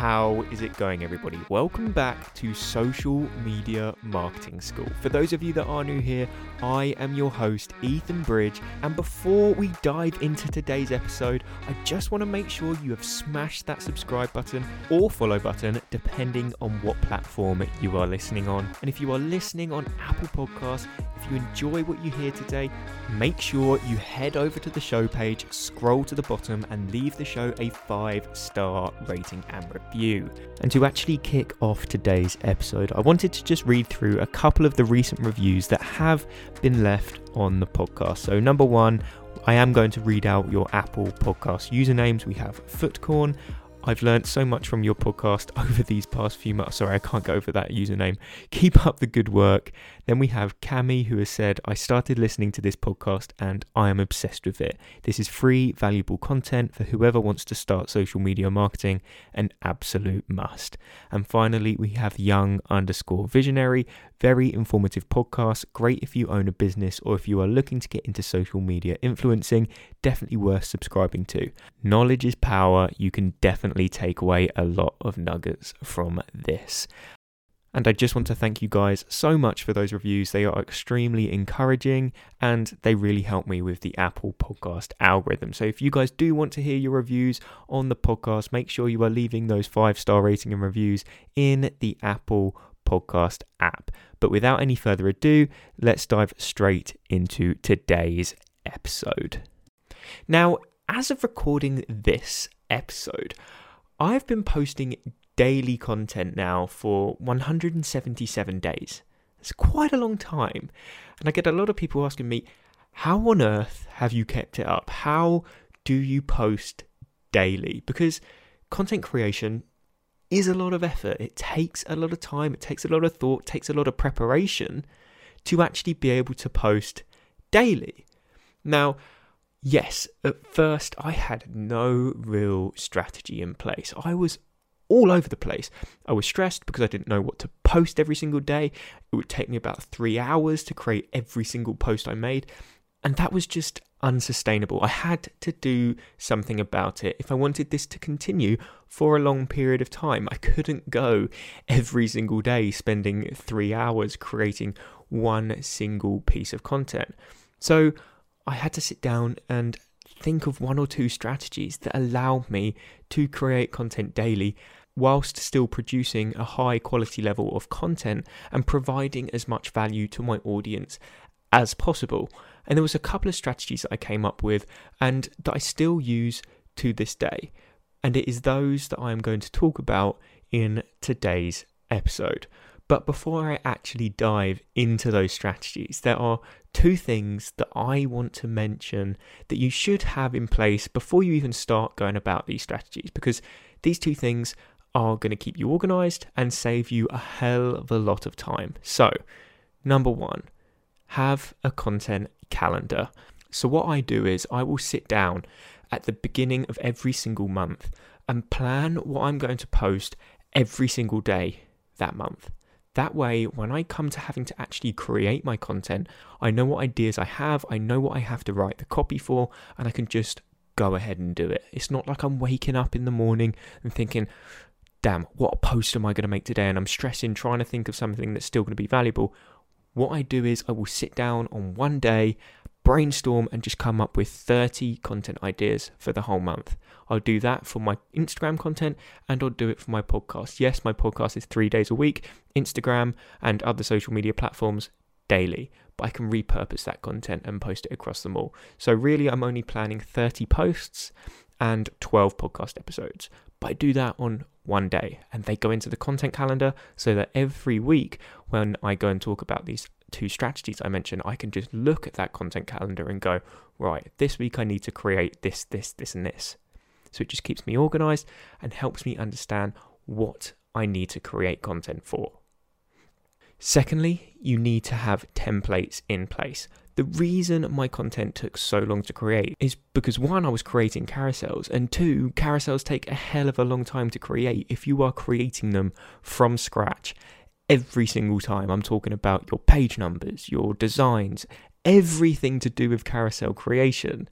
How is it going, everybody? Welcome back to Social Media Marketing School. For those of you that are new here, I am your host, Ethan Bridge. And before we dive into today's episode, I just want to make sure you have smashed that subscribe button or follow button, depending on what platform you are listening on. And if you are listening on Apple Podcasts, if you enjoy what you hear today, make sure you head over to the show page, scroll to the bottom, and leave the show a five star rating and review. And to actually kick off today's episode, I wanted to just read through a couple of the recent reviews that have been left on the podcast. So, number one, I am going to read out your Apple podcast usernames. We have Footcorn, I've learned so much from your podcast over these past few months. Sorry, I can't go over that username. Keep up the good work. Then we have Cami, who has said, I started listening to this podcast and I am obsessed with it. This is free, valuable content for whoever wants to start social media marketing, an absolute must. And finally, we have Young underscore visionary, very informative podcast. Great if you own a business or if you are looking to get into social media influencing. Definitely worth subscribing to. Knowledge is power. You can definitely take away a lot of nuggets from this. And I just want to thank you guys so much for those reviews. They are extremely encouraging and they really help me with the Apple podcast algorithm. So if you guys do want to hear your reviews on the podcast, make sure you are leaving those five star rating and reviews in the Apple podcast app. But without any further ado, let's dive straight into today's episode. Now, as of recording this episode, I've been posting daily content now for 177 days. It's quite a long time. And I get a lot of people asking me, how on earth have you kept it up? How do you post daily? Because content creation is a lot of effort. It takes a lot of time, it takes a lot of thought, takes a lot of preparation to actually be able to post daily. Now, yes, at first I had no real strategy in place. I was all over the place. I was stressed because I didn't know what to post every single day. It would take me about three hours to create every single post I made. And that was just unsustainable. I had to do something about it. If I wanted this to continue for a long period of time, I couldn't go every single day spending three hours creating one single piece of content. So I had to sit down and think of one or two strategies that allow me to create content daily whilst still producing a high quality level of content and providing as much value to my audience as possible. And there was a couple of strategies that I came up with and that I still use to this day. And it is those that I am going to talk about in today's episode. But before I actually dive into those strategies, there are two things that I want to mention that you should have in place before you even start going about these strategies because these two things are going to keep you organized and save you a hell of a lot of time. So, number one, have a content calendar. So, what I do is I will sit down at the beginning of every single month and plan what I'm going to post every single day that month. That way, when I come to having to actually create my content, I know what ideas I have, I know what I have to write the copy for, and I can just go ahead and do it. It's not like I'm waking up in the morning and thinking, damn, what post am I going to make today? And I'm stressing trying to think of something that's still going to be valuable. What I do is I will sit down on one day, brainstorm, and just come up with 30 content ideas for the whole month. I'll do that for my Instagram content and I'll do it for my podcast. Yes, my podcast is three days a week, Instagram and other social media platforms daily, but I can repurpose that content and post it across them all. So, really, I'm only planning 30 posts and 12 podcast episodes. But I do that on one day and they go into the content calendar so that every week when I go and talk about these two strategies I mentioned, I can just look at that content calendar and go, right, this week I need to create this, this, this, and this. So it just keeps me organized and helps me understand what I need to create content for. Secondly, you need to have templates in place. The reason my content took so long to create is because one, I was creating carousels, and two, carousels take a hell of a long time to create if you are creating them from scratch every single time. I'm talking about your page numbers, your designs, everything to do with carousel creation.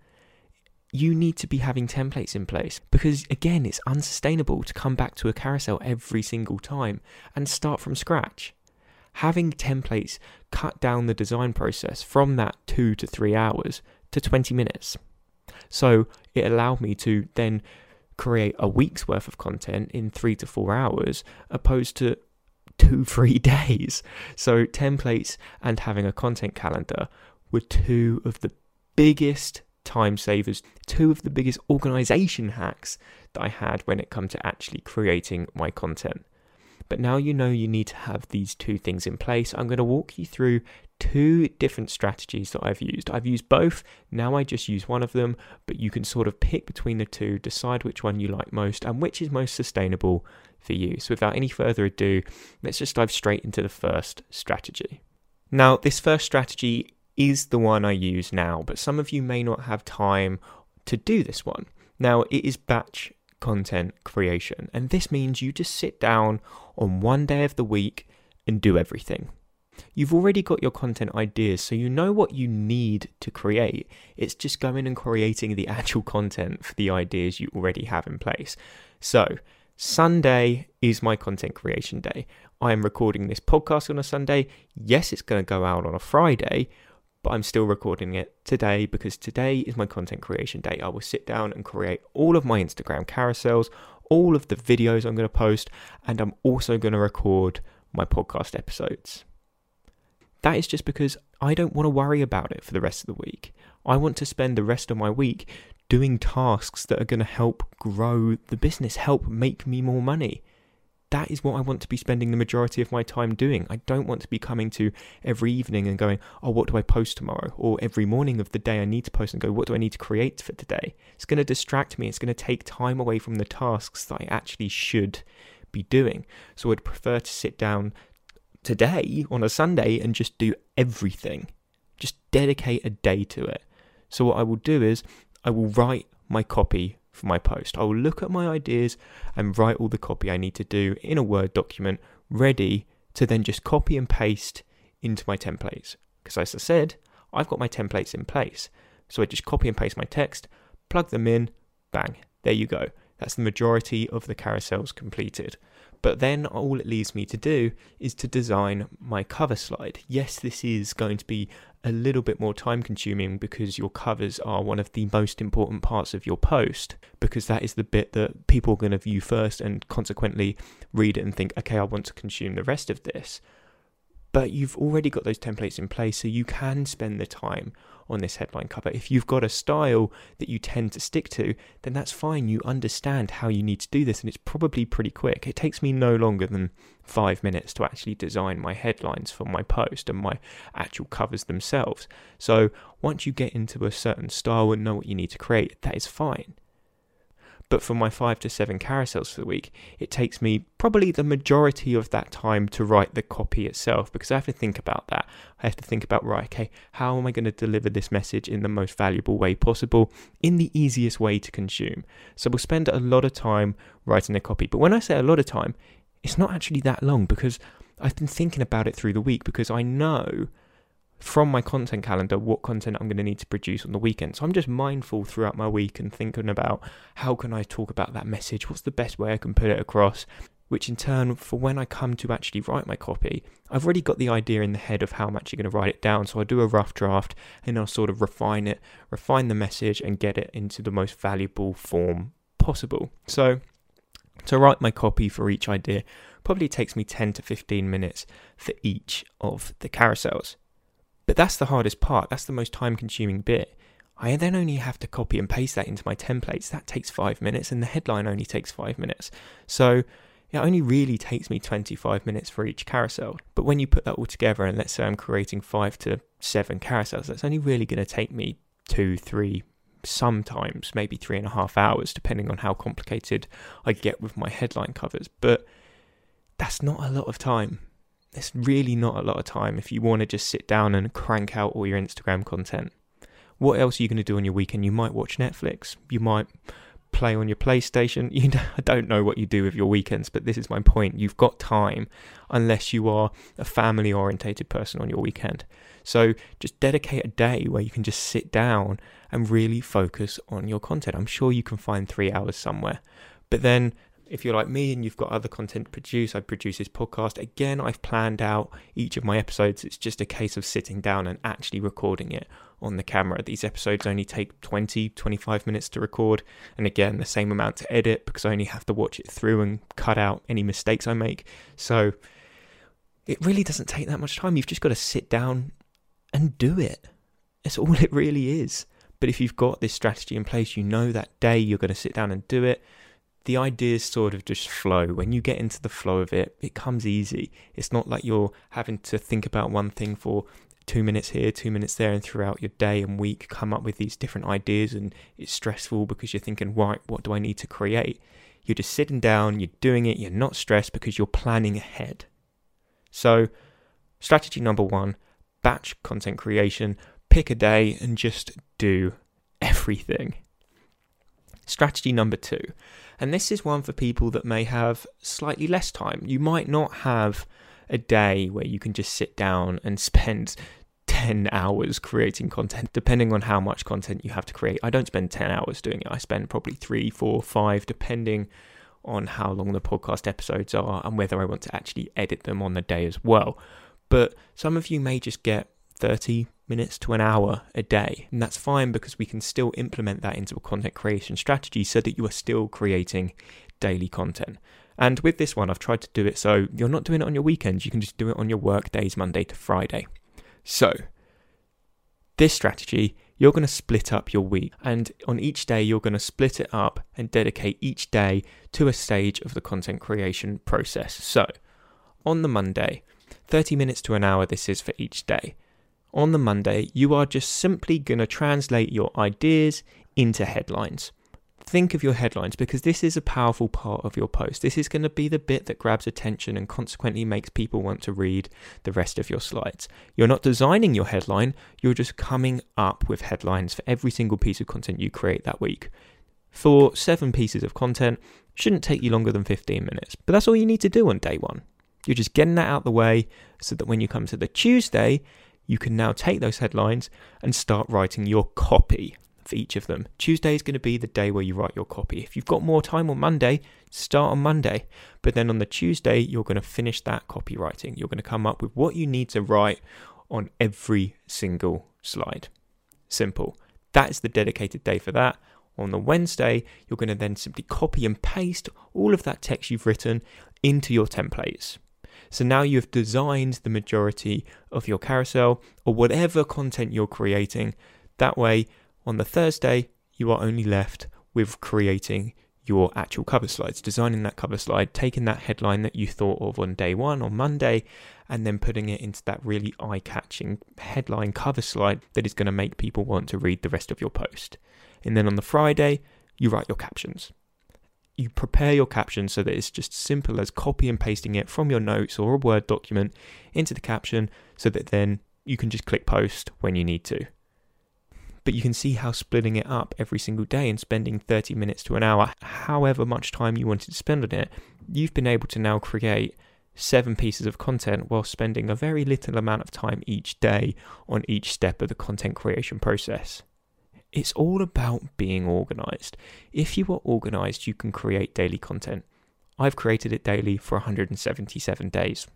you need to be having templates in place because, again, it's unsustainable to come back to a carousel every single time and start from scratch. Having templates cut down the design process from that two to three hours to 20 minutes. So it allowed me to then create a week's worth of content in three to four hours opposed to two, three days. So templates and having a content calendar were two of the biggest time savers, two of the biggest organization hacks that I had when it come to actually creating my content. But now you know you need to have these two things in place. I'm going to walk you through two different strategies that I've used. I've used both, now I just use one of them, but you can sort of pick between the two, decide which one you like most and which is most sustainable for you. So without any further ado, let's just dive straight into the first strategy. Now, this first strategy is the one I use now, but some of you may not have time to do this one. Now, it is batch content creation, and this means you just sit down on one day of the week and do everything. You've already got your content ideas, so you know what you need to create. It's just going and creating the actual content for the ideas you already have in place. So, Sunday is my content creation day. I am recording this podcast on a Sunday. Yes, it's going to go out on a Friday, but I'm still recording it today because today is my content creation day. I will sit down and create all of my Instagram carousels, all of the videos I'm going to post, and I'm also going to record my podcast episodes. That is just because I don't want to worry about it for the rest of the week. I want to spend the rest of my week doing tasks that are going to help grow the business, help make me more money. That is what I want to be spending the majority of my time doing. I don't want to be coming to every evening and going, oh, what do I post tomorrow? Or every morning of the day I need to post and go, what do I need to create for today? It's going to distract me. It's going to take time away from the tasks that I actually should be doing. So I'd prefer to sit down today on a Sunday and just do everything. Just dedicate a day to it. So, what I will do is I will write my copy for my post. I will look at my ideas and write all the copy I need to do in a Word document ready to then just copy and paste into my templates. Because, as I said, I've got my templates in place. So, I just copy and paste my text, plug them in, bang, there you go. That's the majority of the carousels completed. But then all it leaves me to do is to design my cover slide. Yes, this is going to be a little bit more time consuming because your covers are one of the most important parts of your post because that is the bit that people are going to view first and consequently read it and think, okay, I want to consume the rest of this but you've already got those templates in place so you can spend the time on this headline cover. If you've got a style that you tend to stick to, then that's fine. You understand how you need to do this, and it's probably pretty quick. It takes me no longer than five minutes to actually design my headlines for my post and my actual covers themselves. So once you get into a certain style and know what you need to create, that is fine. But for my five to seven carousels for the week, it takes me probably the majority of that time to write the copy itself because I have to think about that. I have to think about, right, okay, how am I going to deliver this message in the most valuable way possible, in the easiest way to consume? So we'll spend a lot of time writing the copy. But when I say a lot of time, it's not actually that long because I've been thinking about it through the week because I know from my content calendar what content I'm going to need to produce on the weekend. So I'm just mindful throughout my week and thinking about how can I talk about that message? What's the best way I can put it across? Which in turn, for when I come to actually write my copy, I've already got the idea in the head of how I'm actually going to write it down. So I do a rough draft and I'll sort of refine it, refine the message, and get it into the most valuable form possible. So to write my copy for each idea probably takes me 10 to 15 minutes for each of the carousels. But that's the hardest part. That's the most time consuming bit. I then only have to copy and paste that into my templates. That takes five minutes, and the headline only takes five minutes. So it only really takes me 25 minutes for each carousel. But when you put that all together, and let's say I'm creating five to seven carousels, that's only really going to take me two, three, sometimes maybe three and a half hours, depending on how complicated I get with my headline covers. But that's not a lot of time it's really not a lot of time if you want to just sit down and crank out all your Instagram content. What else are you going to do on your weekend? You might watch Netflix. You might play on your PlayStation. You know, I don't know what you do with your weekends, but this is my point. You've got time unless you are a family orientated person on your weekend. So just dedicate a day where you can just sit down and really focus on your content. I'm sure you can find three hours somewhere. But then if you're like me and you've got other content to produce, I produce this podcast. Again, I've planned out each of my episodes. It's just a case of sitting down and actually recording it on the camera. These episodes only take 20, 25 minutes to record. And again, the same amount to edit because I only have to watch it through and cut out any mistakes I make. So it really doesn't take that much time. You've just got to sit down and do it. That's all it really is. But if you've got this strategy in place, you know that day you're going to sit down and do it the ideas sort of just flow. When you get into the flow of it, it comes easy. It's not like you're having to think about one thing for two minutes here, two minutes there, and throughout your day and week come up with these different ideas. And it's stressful because you're thinking, right, what do I need to create? You're just sitting down, you're doing it, you're not stressed because you're planning ahead. So, strategy number one batch content creation, pick a day and just do everything. Strategy number two and this is one for people that may have slightly less time. You might not have a day where you can just sit down and spend 10 hours creating content, depending on how much content you have to create. I don't spend 10 hours doing it. I spend probably three, four, five, depending on how long the podcast episodes are and whether I want to actually edit them on the day as well. But some of you may just get 30 minutes to an hour a day. And that's fine because we can still implement that into a content creation strategy so that you are still creating daily content. And with this one, I've tried to do it so you're not doing it on your weekends, you can just do it on your work days, Monday to Friday. So, this strategy, you're going to split up your week, and on each day, you're going to split it up and dedicate each day to a stage of the content creation process. So, on the Monday, 30 minutes to an hour, this is for each day on the Monday, you are just simply going to translate your ideas into headlines. Think of your headlines because this is a powerful part of your post. This is going to be the bit that grabs attention and consequently makes people want to read the rest of your slides. You're not designing your headline, you're just coming up with headlines for every single piece of content you create that week. For seven pieces of content, shouldn't take you longer than 15 minutes, but that's all you need to do on day one. You're just getting that out the way so that when you come to the Tuesday, you can now take those headlines and start writing your copy for each of them. Tuesday is going to be the day where you write your copy. If you've got more time on Monday, start on Monday. But then on the Tuesday, you're going to finish that copywriting. You're going to come up with what you need to write on every single slide. Simple. That is the dedicated day for that. On the Wednesday, you're going to then simply copy and paste all of that text you've written into your templates. So now you've designed the majority of your carousel or whatever content you're creating. That way, on the Thursday, you are only left with creating your actual cover slides, designing that cover slide, taking that headline that you thought of on day one on Monday, and then putting it into that really eye catching headline cover slide that is going to make people want to read the rest of your post. And then on the Friday, you write your captions you prepare your caption so that it's just simple as copy and pasting it from your notes or a Word document into the caption so that then you can just click post when you need to. But you can see how splitting it up every single day and spending 30 minutes to an hour, however much time you wanted to spend on it, you've been able to now create seven pieces of content while spending a very little amount of time each day on each step of the content creation process. It's all about being organized. If you are organized, you can create daily content. I've created it daily for 177 days.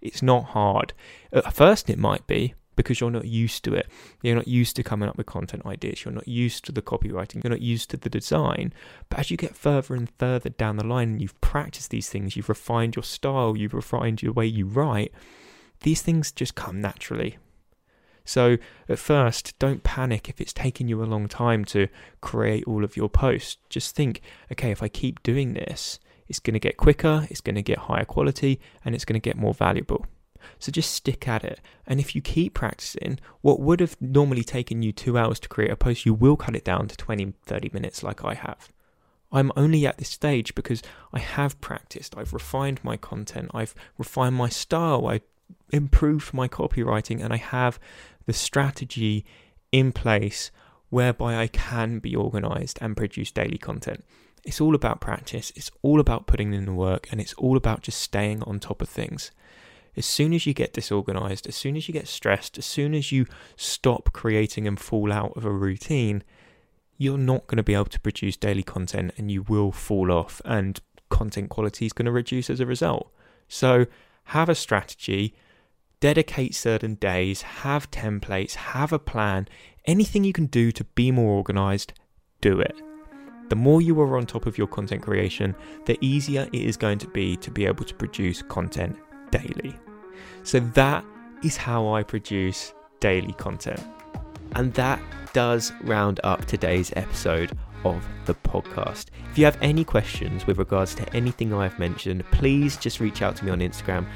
It's not hard. At first, it might be because you're not used to it. You're not used to coming up with content ideas. You're not used to the copywriting. You're not used to the design. But as you get further and further down the line and you've practiced these things, you've refined your style, you've refined your way you write, these things just come naturally. So at first, don't panic if it's taking you a long time to create all of your posts. Just think, okay, if I keep doing this, it's going to get quicker, it's going to get higher quality, and it's going to get more valuable. So just stick at it. And if you keep practicing, what would have normally taken you two hours to create a post, you will cut it down to 20, 30 minutes like I have. I'm only at this stage because I have practiced. I've refined my content. I've refined my style. I improved my copywriting and I have the strategy in place whereby I can be organized and produce daily content. It's all about practice, it's all about putting in the work, and it's all about just staying on top of things. As soon as you get disorganized, as soon as you get stressed, as soon as you stop creating and fall out of a routine, you're not going to be able to produce daily content and you will fall off, and content quality is going to reduce as a result. So, have a strategy, dedicate certain days, have templates, have a plan. Anything you can do to be more organized, do it. The more you are on top of your content creation, the easier it is going to be to be able to produce content daily. So that is how I produce daily content. And that does round up today's episode of the podcast. If you have any questions with regards to anything I've mentioned, please just reach out to me on Instagram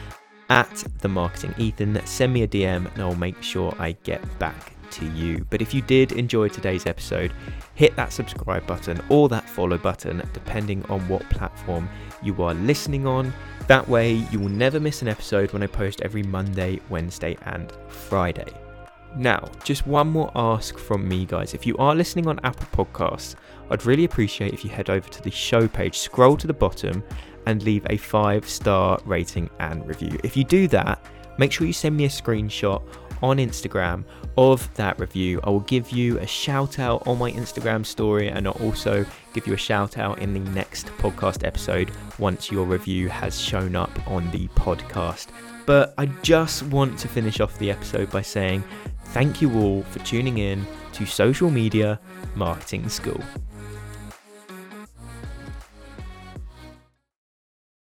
at the marketing Ethan. Send me a DM and I'll make sure I get back to you. But if you did enjoy today's episode, hit that subscribe button or that follow button, depending on what platform you are listening on. That way, you will never miss an episode when I post every Monday, Wednesday, and Friday. Now, just one more ask from me, guys. If you are listening on Apple Podcasts, I'd really appreciate if you head over to the show page, scroll to the bottom, and leave a five star rating and review. If you do that, make sure you send me a screenshot on Instagram of that review. I will give you a shout out on my Instagram story and I'll also give you a shout out in the next podcast episode once your review has shown up on the podcast. But I just want to finish off the episode by saying thank you all for tuning in to Social Media Marketing School.